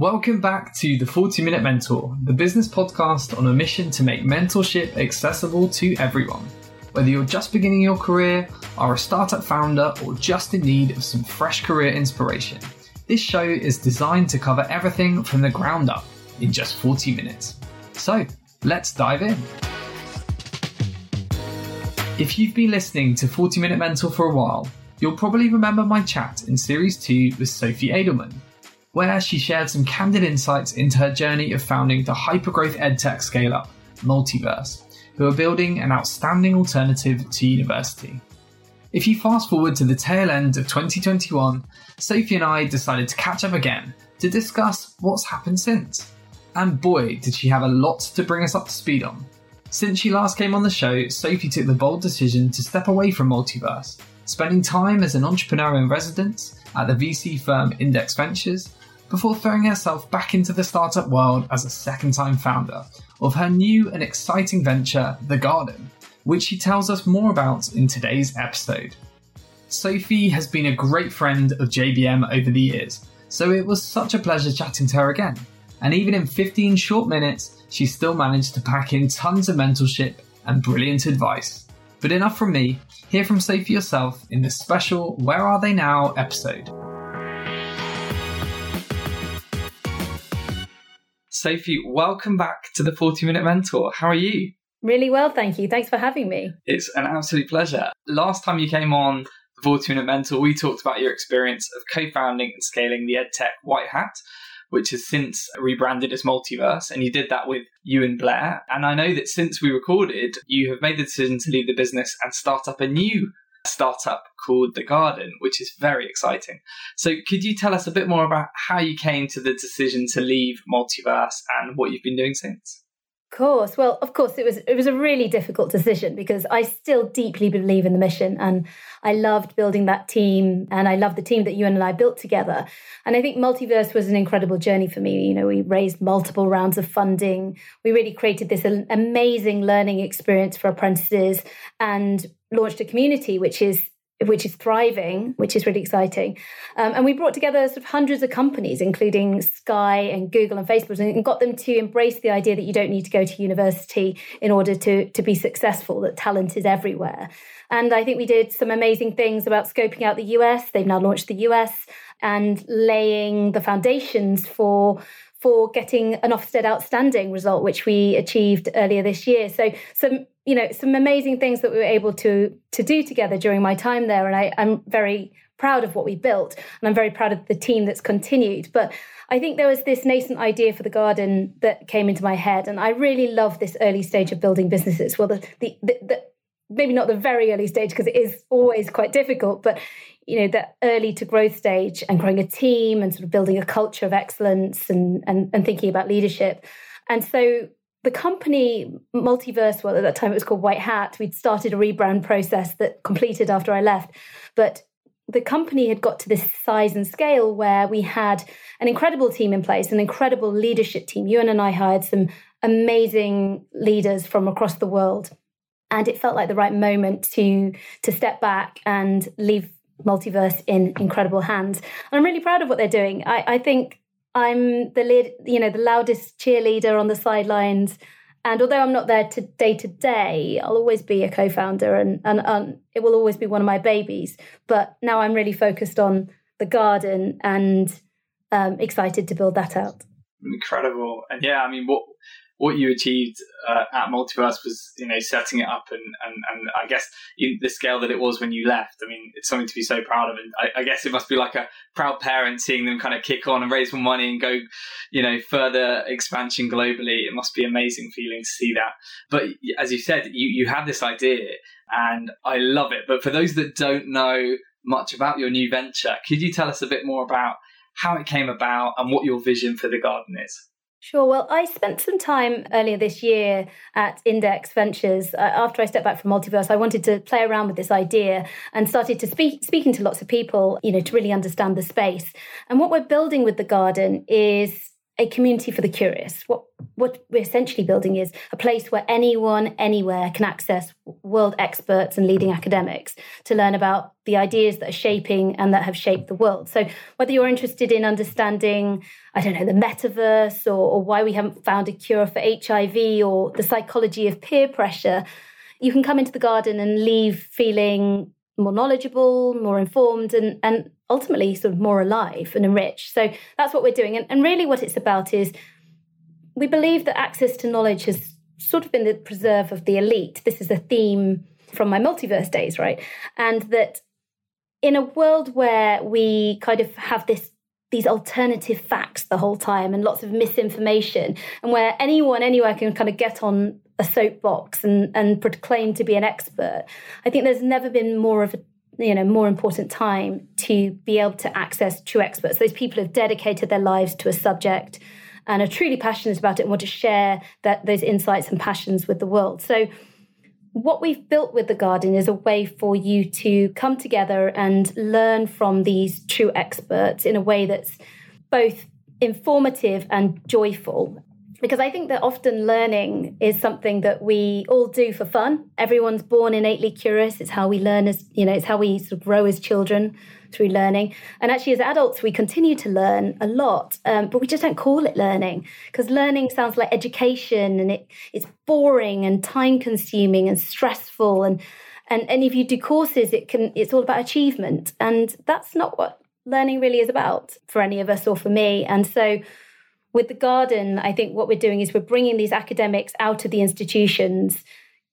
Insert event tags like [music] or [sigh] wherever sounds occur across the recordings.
Welcome back to the 40 Minute Mentor, the business podcast on a mission to make mentorship accessible to everyone. Whether you're just beginning your career, are a startup founder, or just in need of some fresh career inspiration, this show is designed to cover everything from the ground up in just 40 minutes. So, let's dive in. If you've been listening to 40 Minute Mentor for a while, you'll probably remember my chat in Series 2 with Sophie Adelman where she shared some candid insights into her journey of founding the hypergrowth edtech scale up, Multiverse, who are building an outstanding alternative to university. If you fast forward to the tail end of 2021, Sophie and I decided to catch up again to discuss what's happened since. And boy, did she have a lot to bring us up to speed on. Since she last came on the show, Sophie took the bold decision to step away from Multiverse, spending time as an entrepreneur in residence at the VC firm Index Ventures before throwing herself back into the startup world as a second time founder of her new and exciting venture, The Garden, which she tells us more about in today's episode. Sophie has been a great friend of JBM over the years, so it was such a pleasure chatting to her again. And even in 15 short minutes, she still managed to pack in tons of mentorship and brilliant advice. But enough from me, hear from Sophie yourself in this special Where Are They Now episode. Sophie, welcome back to the 40 Minute Mentor. How are you? Really well, thank you. Thanks for having me. It's an absolute pleasure. Last time you came on the 40 Minute Mentor, we talked about your experience of co founding and scaling the EdTech White Hat, which has since rebranded as Multiverse. And you did that with Euan Blair. And I know that since we recorded, you have made the decision to leave the business and start up a new startup called The Garden, which is very exciting. So, could you tell us a bit more about how you came to the decision to leave Multiverse and what you've been doing since? Course. Well, of course, it was it was a really difficult decision because I still deeply believe in the mission, and I loved building that team, and I love the team that you and I built together. And I think Multiverse was an incredible journey for me. You know, we raised multiple rounds of funding. We really created this amazing learning experience for apprentices, and launched a community which is which is thriving, which is really exciting. Um, and we brought together sort of hundreds of companies, including Sky and Google and Facebook, and got them to embrace the idea that you don't need to go to university in order to, to be successful, that talent is everywhere. And I think we did some amazing things about scoping out the US. They've now launched the US and laying the foundations for for getting an Ofsted outstanding result, which we achieved earlier this year. So some, you know, some amazing things that we were able to to do together during my time there. And I, I'm very proud of what we built. And I'm very proud of the team that's continued. But I think there was this nascent idea for the garden that came into my head. And I really love this early stage of building businesses. Well, the the, the, the maybe not the very early stage because it is always quite difficult, but you know, the early to growth stage and growing a team and sort of building a culture of excellence and, and, and thinking about leadership. And so the company Multiverse, well, at that time it was called White Hat, we'd started a rebrand process that completed after I left. But the company had got to this size and scale where we had an incredible team in place, an incredible leadership team. Euan and I hired some amazing leaders from across the world. And it felt like the right moment to to step back and leave multiverse in incredible hands. And I'm really proud of what they're doing. I, I think I'm the lead, you know, the loudest cheerleader on the sidelines. And although I'm not there to day to day, I'll always be a co-founder, and, and it will always be one of my babies. But now I'm really focused on the garden and um, excited to build that out. Incredible, and yeah, I mean, what what you achieved uh, at Multiverse was, you know, setting it up and, and, and I guess the scale that it was when you left. I mean, it's something to be so proud of. And I, I, guess it must be like a proud parent seeing them kind of kick on and raise more money and go, you know, further expansion globally. It must be amazing feeling to see that. But as you said, you, you had this idea and I love it. But for those that don't know much about your new venture, could you tell us a bit more about how it came about and what your vision for the garden is? Sure. Well, I spent some time earlier this year at Index Ventures. Uh, after I stepped back from Multiverse, I wanted to play around with this idea and started to speak, speaking to lots of people, you know, to really understand the space. And what we're building with the garden is a community for the curious. What what we're essentially building is a place where anyone, anywhere can access world experts and leading academics to learn about the ideas that are shaping and that have shaped the world. So whether you're interested in understanding, I don't know, the metaverse or, or why we haven't found a cure for HIV or the psychology of peer pressure, you can come into the garden and leave feeling more knowledgeable, more informed, and, and ultimately sort of more alive and enriched. So that's what we're doing. And, and really, what it's about is we believe that access to knowledge has sort of been the preserve of the elite. This is a theme from my multiverse days, right? And that in a world where we kind of have this these alternative facts the whole time and lots of misinformation and where anyone anywhere can kind of get on a soapbox and, and proclaim to be an expert i think there's never been more of a you know more important time to be able to access true experts those people have dedicated their lives to a subject and are truly passionate about it and want to share that those insights and passions with the world. So what we've built with the garden is a way for you to come together and learn from these true experts in a way that's both informative and joyful because I think that often learning is something that we all do for fun. Everyone's born innately curious. It's how we learn as, you know, it's how we sort of grow as children through learning. And actually, as adults, we continue to learn a lot, um, but we just don't call it learning because learning sounds like education and it, it's boring and time consuming and stressful. And, and, and if you do courses, it can, it's all about achievement. And that's not what learning really is about for any of us or for me. And so, with the garden, I think what we're doing is we're bringing these academics out of the institutions,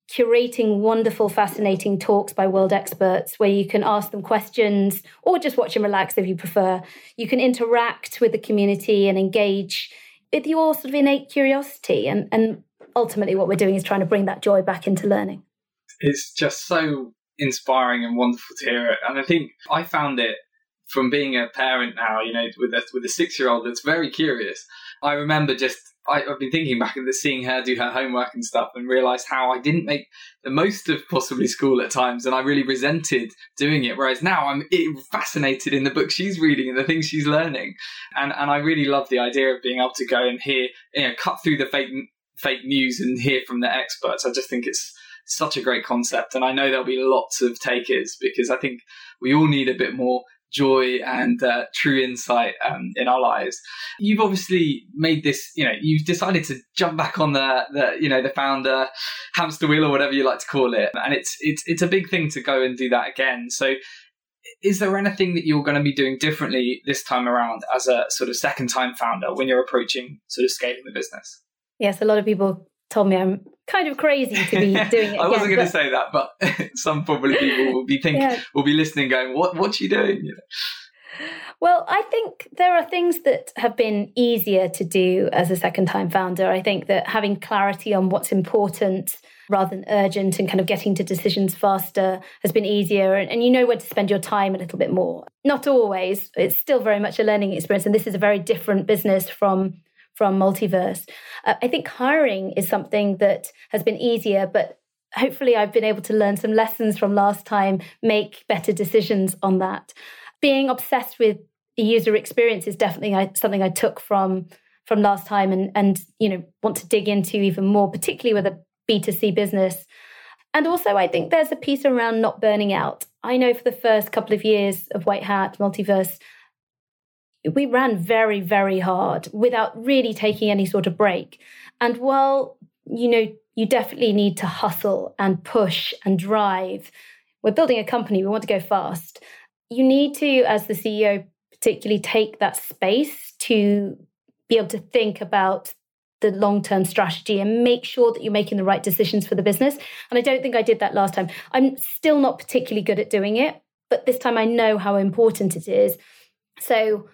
curating wonderful, fascinating talks by world experts where you can ask them questions or just watch and relax if you prefer. You can interact with the community and engage with your sort of innate curiosity. And, and ultimately, what we're doing is trying to bring that joy back into learning. It's just so inspiring and wonderful to hear it. And I think I found it from being a parent now, you know, with a, with a six year old that's very curious. I remember just I, have been thinking back at seeing her do her homework and stuff, and realised how I didn't make the most of possibly school at times, and I really resented doing it. Whereas now I'm fascinated in the book she's reading and the things she's learning, and and I really love the idea of being able to go and hear, you know, cut through the fake fake news and hear from the experts. I just think it's such a great concept, and I know there'll be lots of takers because I think we all need a bit more joy and uh, true insight um, in our lives. You've obviously made this, you know, you've decided to jump back on the, the, you know, the founder hamster wheel or whatever you like to call it, and it's it's it's a big thing to go and do that again. So. Is there anything that you're going to be doing differently this time around as a sort of second time founder when you're approaching sort of scaling the business? Yes, a lot of people told me I'm kind of crazy to be [laughs] doing it. I wasn't going to say that, but [laughs] some probably people will be thinking, yeah. will be listening, going, "What? What's you doing?" You know? Well, I think there are things that have been easier to do as a second time founder. I think that having clarity on what's important rather than urgent and kind of getting to decisions faster has been easier. And, and, you know where to spend your time a little bit more. Not always, it's still very much a learning experience. And this is a very different business from from multiverse. Uh, I think hiring is something that has been easier, but hopefully I've been able to learn some lessons from last time, make better decisions on that. Being obsessed with the user experience is definitely something I took from from last time and and you know want to dig into even more particularly with a b2c business and also i think there's a piece around not burning out i know for the first couple of years of white hat multiverse we ran very, very hard without really taking any sort of break. And while, you know, you definitely need to hustle and push and drive, we're building a company, we want to go fast. You need to, as the CEO, particularly take that space to be able to think about the long term strategy and make sure that you're making the right decisions for the business. And I don't think I did that last time. I'm still not particularly good at doing it, but this time I know how important it is. So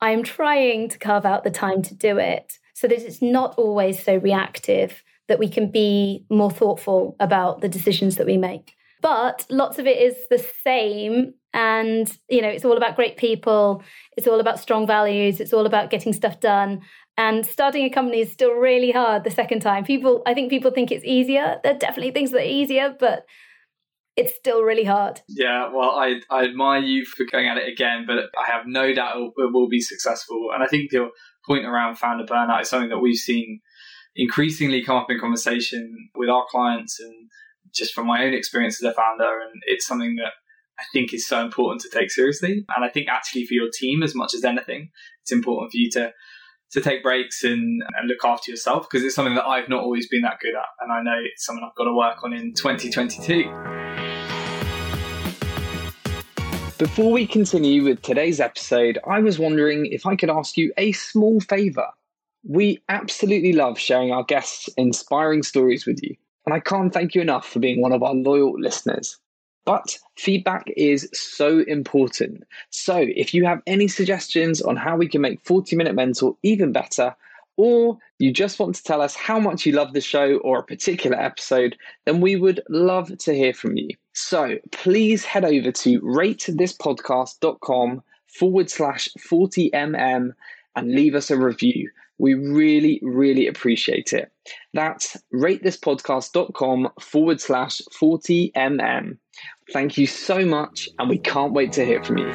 I'm trying to carve out the time to do it so that it's not always so reactive, that we can be more thoughtful about the decisions that we make. But lots of it is the same. And, you know, it's all about great people. It's all about strong values. It's all about getting stuff done. And starting a company is still really hard the second time. People, I think people think it's easier. There are definitely things that are easier, but it's still really hard. Yeah, well, I, I admire you for going at it again, but I have no doubt it will be successful. And I think your point around founder burnout is something that we've seen increasingly come up in conversation with our clients and just from my own experience as a founder. And it's something that I think is so important to take seriously. And I think actually for your team, as much as anything, it's important for you to to take breaks and, and look after yourself because it's something that I've not always been that good at. And I know it's something I've got to work on in 2022. Before we continue with today's episode, I was wondering if I could ask you a small favour. We absolutely love sharing our guests' inspiring stories with you, and I can't thank you enough for being one of our loyal listeners. But feedback is so important. So if you have any suggestions on how we can make 40 Minute Mentor even better, or you just want to tell us how much you love the show or a particular episode, then we would love to hear from you. So please head over to ratethispodcast.com forward slash 40mm and leave us a review. We really, really appreciate it. That's ratethispodcast.com forward slash 40mm. Thank you so much, and we can't wait to hear from you.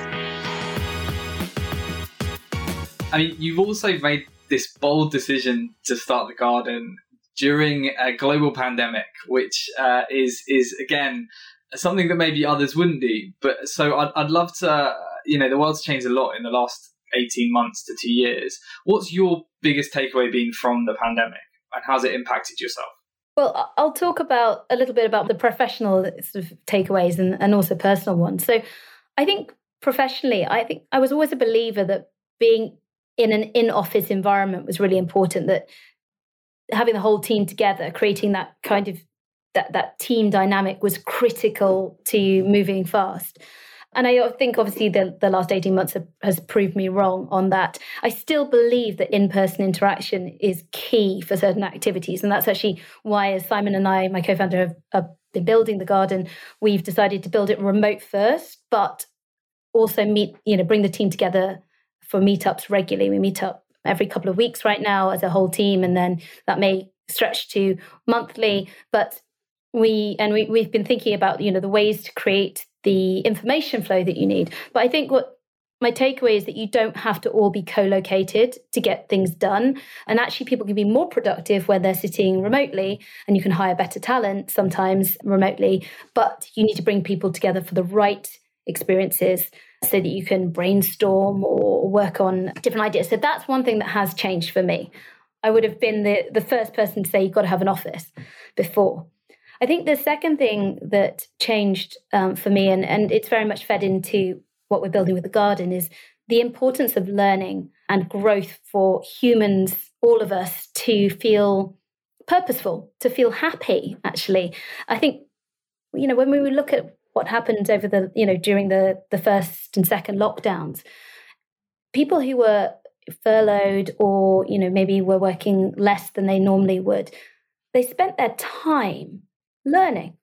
I mean, you've also made this bold decision to start the garden during a global pandemic, which uh, is is again something that maybe others wouldn't do. But so I'd, I'd love to, you know, the world's changed a lot in the last 18 months to two years. What's your biggest takeaway been from the pandemic and how's it impacted yourself? Well, I'll talk about a little bit about the professional sort of takeaways and, and also personal ones. So I think professionally, I think I was always a believer that being in an in office environment was really important, that having the whole team together, creating that kind of that, that team dynamic was critical to moving fast. And I think obviously the, the last 18 months have, has proved me wrong on that. I still believe that in person interaction is key for certain activities. And that's actually why, as Simon and I, my co founder, have, have been building the garden, we've decided to build it remote first, but also meet, you know, bring the team together for meetups regularly. We meet up every couple of weeks right now as a whole team, and then that may stretch to monthly. But we and we, we've been thinking about you know the ways to create the information flow that you need. But I think what my takeaway is that you don't have to all be co-located to get things done and actually people can be more productive when they're sitting remotely and you can hire better talent sometimes remotely but you need to bring people together for the right experiences so that you can brainstorm or work on different ideas. So that's one thing that has changed for me. I would have been the, the first person to say you've got to have an office before. I think the second thing that changed um, for me, and, and it's very much fed into what we're building with the garden, is the importance of learning and growth for humans, all of us, to feel purposeful, to feel happy, actually. I think, you know, when we look at what happened over the, you know, during the, the first and second lockdowns, people who were furloughed or, you know, maybe were working less than they normally would, they spent their time learning.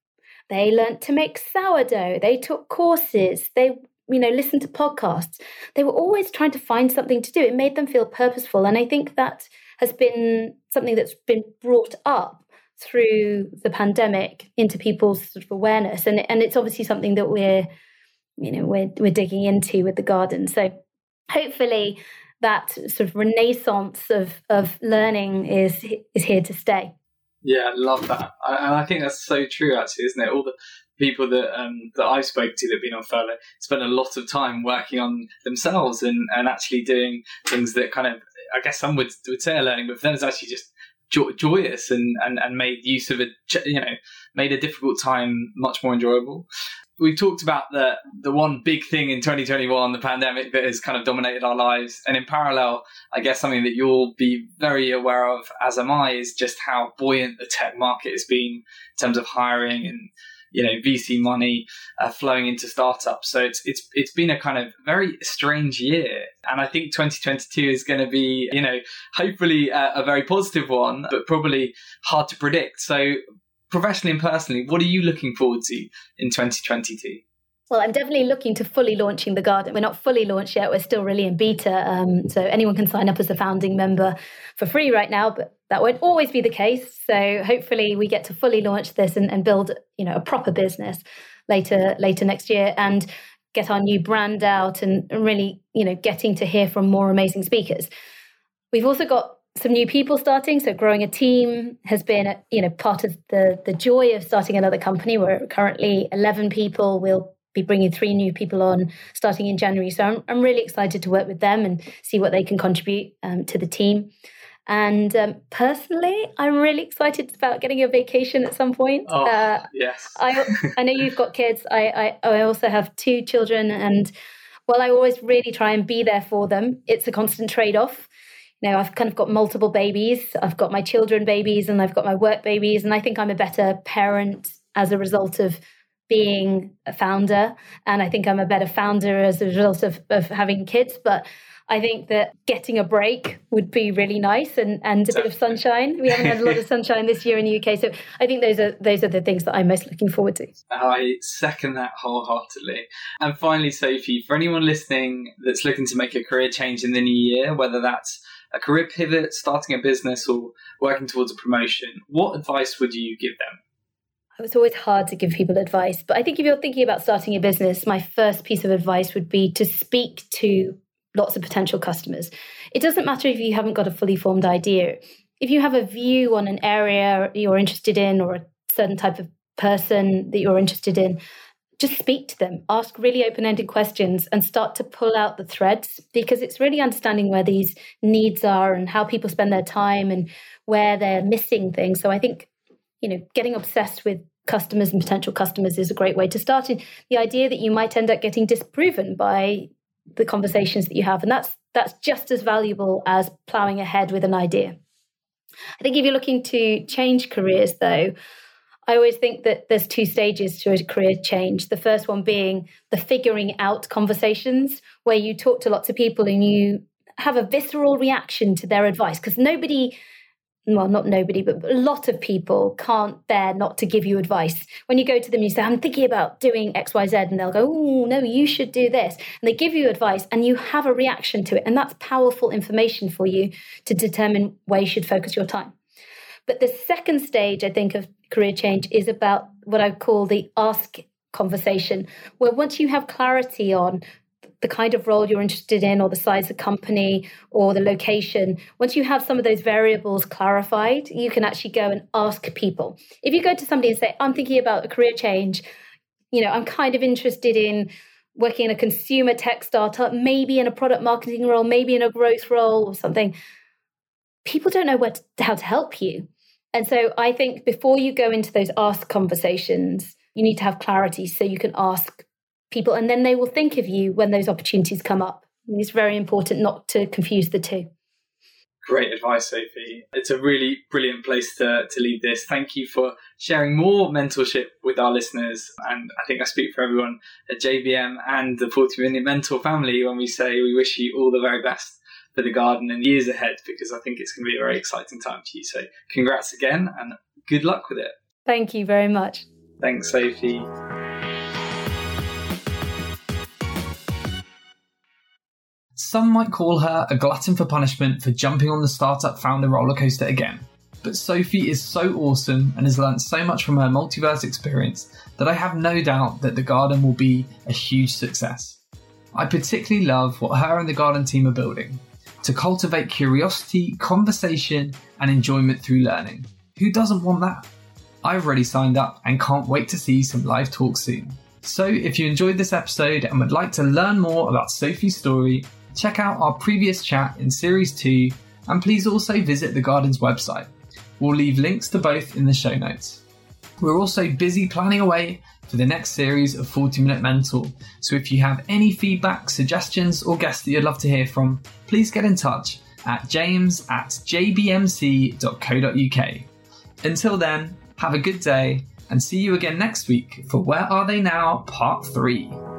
They learned to make sourdough. They took courses. They, you know, listened to podcasts. They were always trying to find something to do. It made them feel purposeful. And I think that has been something that's been brought up through the pandemic into people's sort of awareness. And, and it's obviously something that we're, you know, we're, we're digging into with the garden. So hopefully that sort of renaissance of, of learning is, is here to stay. Yeah, I love that, I, and I think that's so true. Actually, isn't it? All the people that um, that I've spoke to that've been on furlough spend a lot of time working on themselves and, and actually doing things that kind of I guess some would would say are learning, but for them it's actually just jo- joyous and, and and made use of a you know made a difficult time much more enjoyable. We've talked about the the one big thing in 2021, the pandemic that has kind of dominated our lives, and in parallel, I guess something that you'll be very aware of, as am I, is just how buoyant the tech market has been in terms of hiring and you know VC money uh, flowing into startups. So it's it's it's been a kind of very strange year, and I think 2022 is going to be you know hopefully a, a very positive one, but probably hard to predict. So professionally and personally, what are you looking forward to in 2022? Well, I'm definitely looking to fully launching the garden. We're not fully launched yet. We're still really in beta. Um, so anyone can sign up as a founding member for free right now, but that won't always be the case. So hopefully we get to fully launch this and, and build, you know, a proper business later later next year and get our new brand out and really, you know, getting to hear from more amazing speakers. We've also got some new people starting. So growing a team has been, you know, part of the the joy of starting another company. We're currently 11 people. We'll be bringing three new people on starting in January. So I'm, I'm really excited to work with them and see what they can contribute um, to the team. And um, personally, I'm really excited about getting a vacation at some point. Oh, uh, yes. I, I know you've got kids. I, I, I also have two children. And while I always really try and be there for them, it's a constant trade off. You know, I've kind of got multiple babies. I've got my children babies and I've got my work babies. And I think I'm a better parent as a result of being a founder. And I think I'm a better founder as a result of, of having kids. But I think that getting a break would be really nice and, and a bit of sunshine. We haven't had a lot of [laughs] sunshine this year in the UK. So I think those are those are the things that I'm most looking forward to. I second that wholeheartedly. And finally, Sophie, for anyone listening that's looking to make a career change in the new year, whether that's a career pivot, starting a business, or working towards a promotion, what advice would you give them? It's always hard to give people advice, but I think if you're thinking about starting a business, my first piece of advice would be to speak to lots of potential customers. It doesn't matter if you haven't got a fully formed idea. If you have a view on an area you're interested in or a certain type of person that you're interested in, just speak to them, ask really open ended questions, and start to pull out the threads because it's really understanding where these needs are and how people spend their time and where they're missing things. So I think, you know, getting obsessed with customers and potential customers is a great way to start. And the idea that you might end up getting disproven by the conversations that you have. And that's that's just as valuable as plowing ahead with an idea. I think if you're looking to change careers though, I always think that there's two stages to a career change. The first one being the figuring out conversations where you talk to lots of people and you have a visceral reaction to their advice because nobody well, not nobody, but a lot of people can't bear not to give you advice. When you go to them, you say, I'm thinking about doing X, Y, Z, and they'll go, Oh, no, you should do this. And they give you advice and you have a reaction to it. And that's powerful information for you to determine where you should focus your time. But the second stage, I think, of career change is about what I call the ask conversation, where once you have clarity on the kind of role you're interested in or the size of company or the location once you have some of those variables clarified you can actually go and ask people. If you go to somebody and say i'm thinking about a career change. You know i'm kind of interested in working in a consumer tech startup maybe in a product marketing role maybe in a growth role or something people don't know what to, how to help you. And so i think before you go into those ask conversations you need to have clarity so you can ask people, and then they will think of you when those opportunities come up. And it's very important not to confuse the two. Great advice, Sophie. It's a really brilliant place to, to leave this. Thank you for sharing more mentorship with our listeners. And I think I speak for everyone at JBM and the 40 Minute Mentor family when we say we wish you all the very best for the garden and years ahead because I think it's going to be a very exciting time for you. So, congrats again and good luck with it. Thank you very much. Thanks, Sophie. Some might call her a glutton for punishment for jumping on the startup founder roller coaster again. But Sophie is so awesome and has learned so much from her multiverse experience that I have no doubt that the garden will be a huge success. I particularly love what her and the garden team are building to cultivate curiosity, conversation, and enjoyment through learning. Who doesn't want that? I've already signed up and can't wait to see some live talks soon. So, if you enjoyed this episode and would like to learn more about Sophie's story, check out our previous chat in Series 2, and please also visit the Garden's website. We'll leave links to both in the show notes. We're also busy planning away for the next series of 40 Minute Mentor, so if you have any feedback, suggestions, or guests that you'd love to hear from, please get in touch at james at jbmc.co.uk. Until then, have a good day and see you again next week for Where Are They Now Part 3.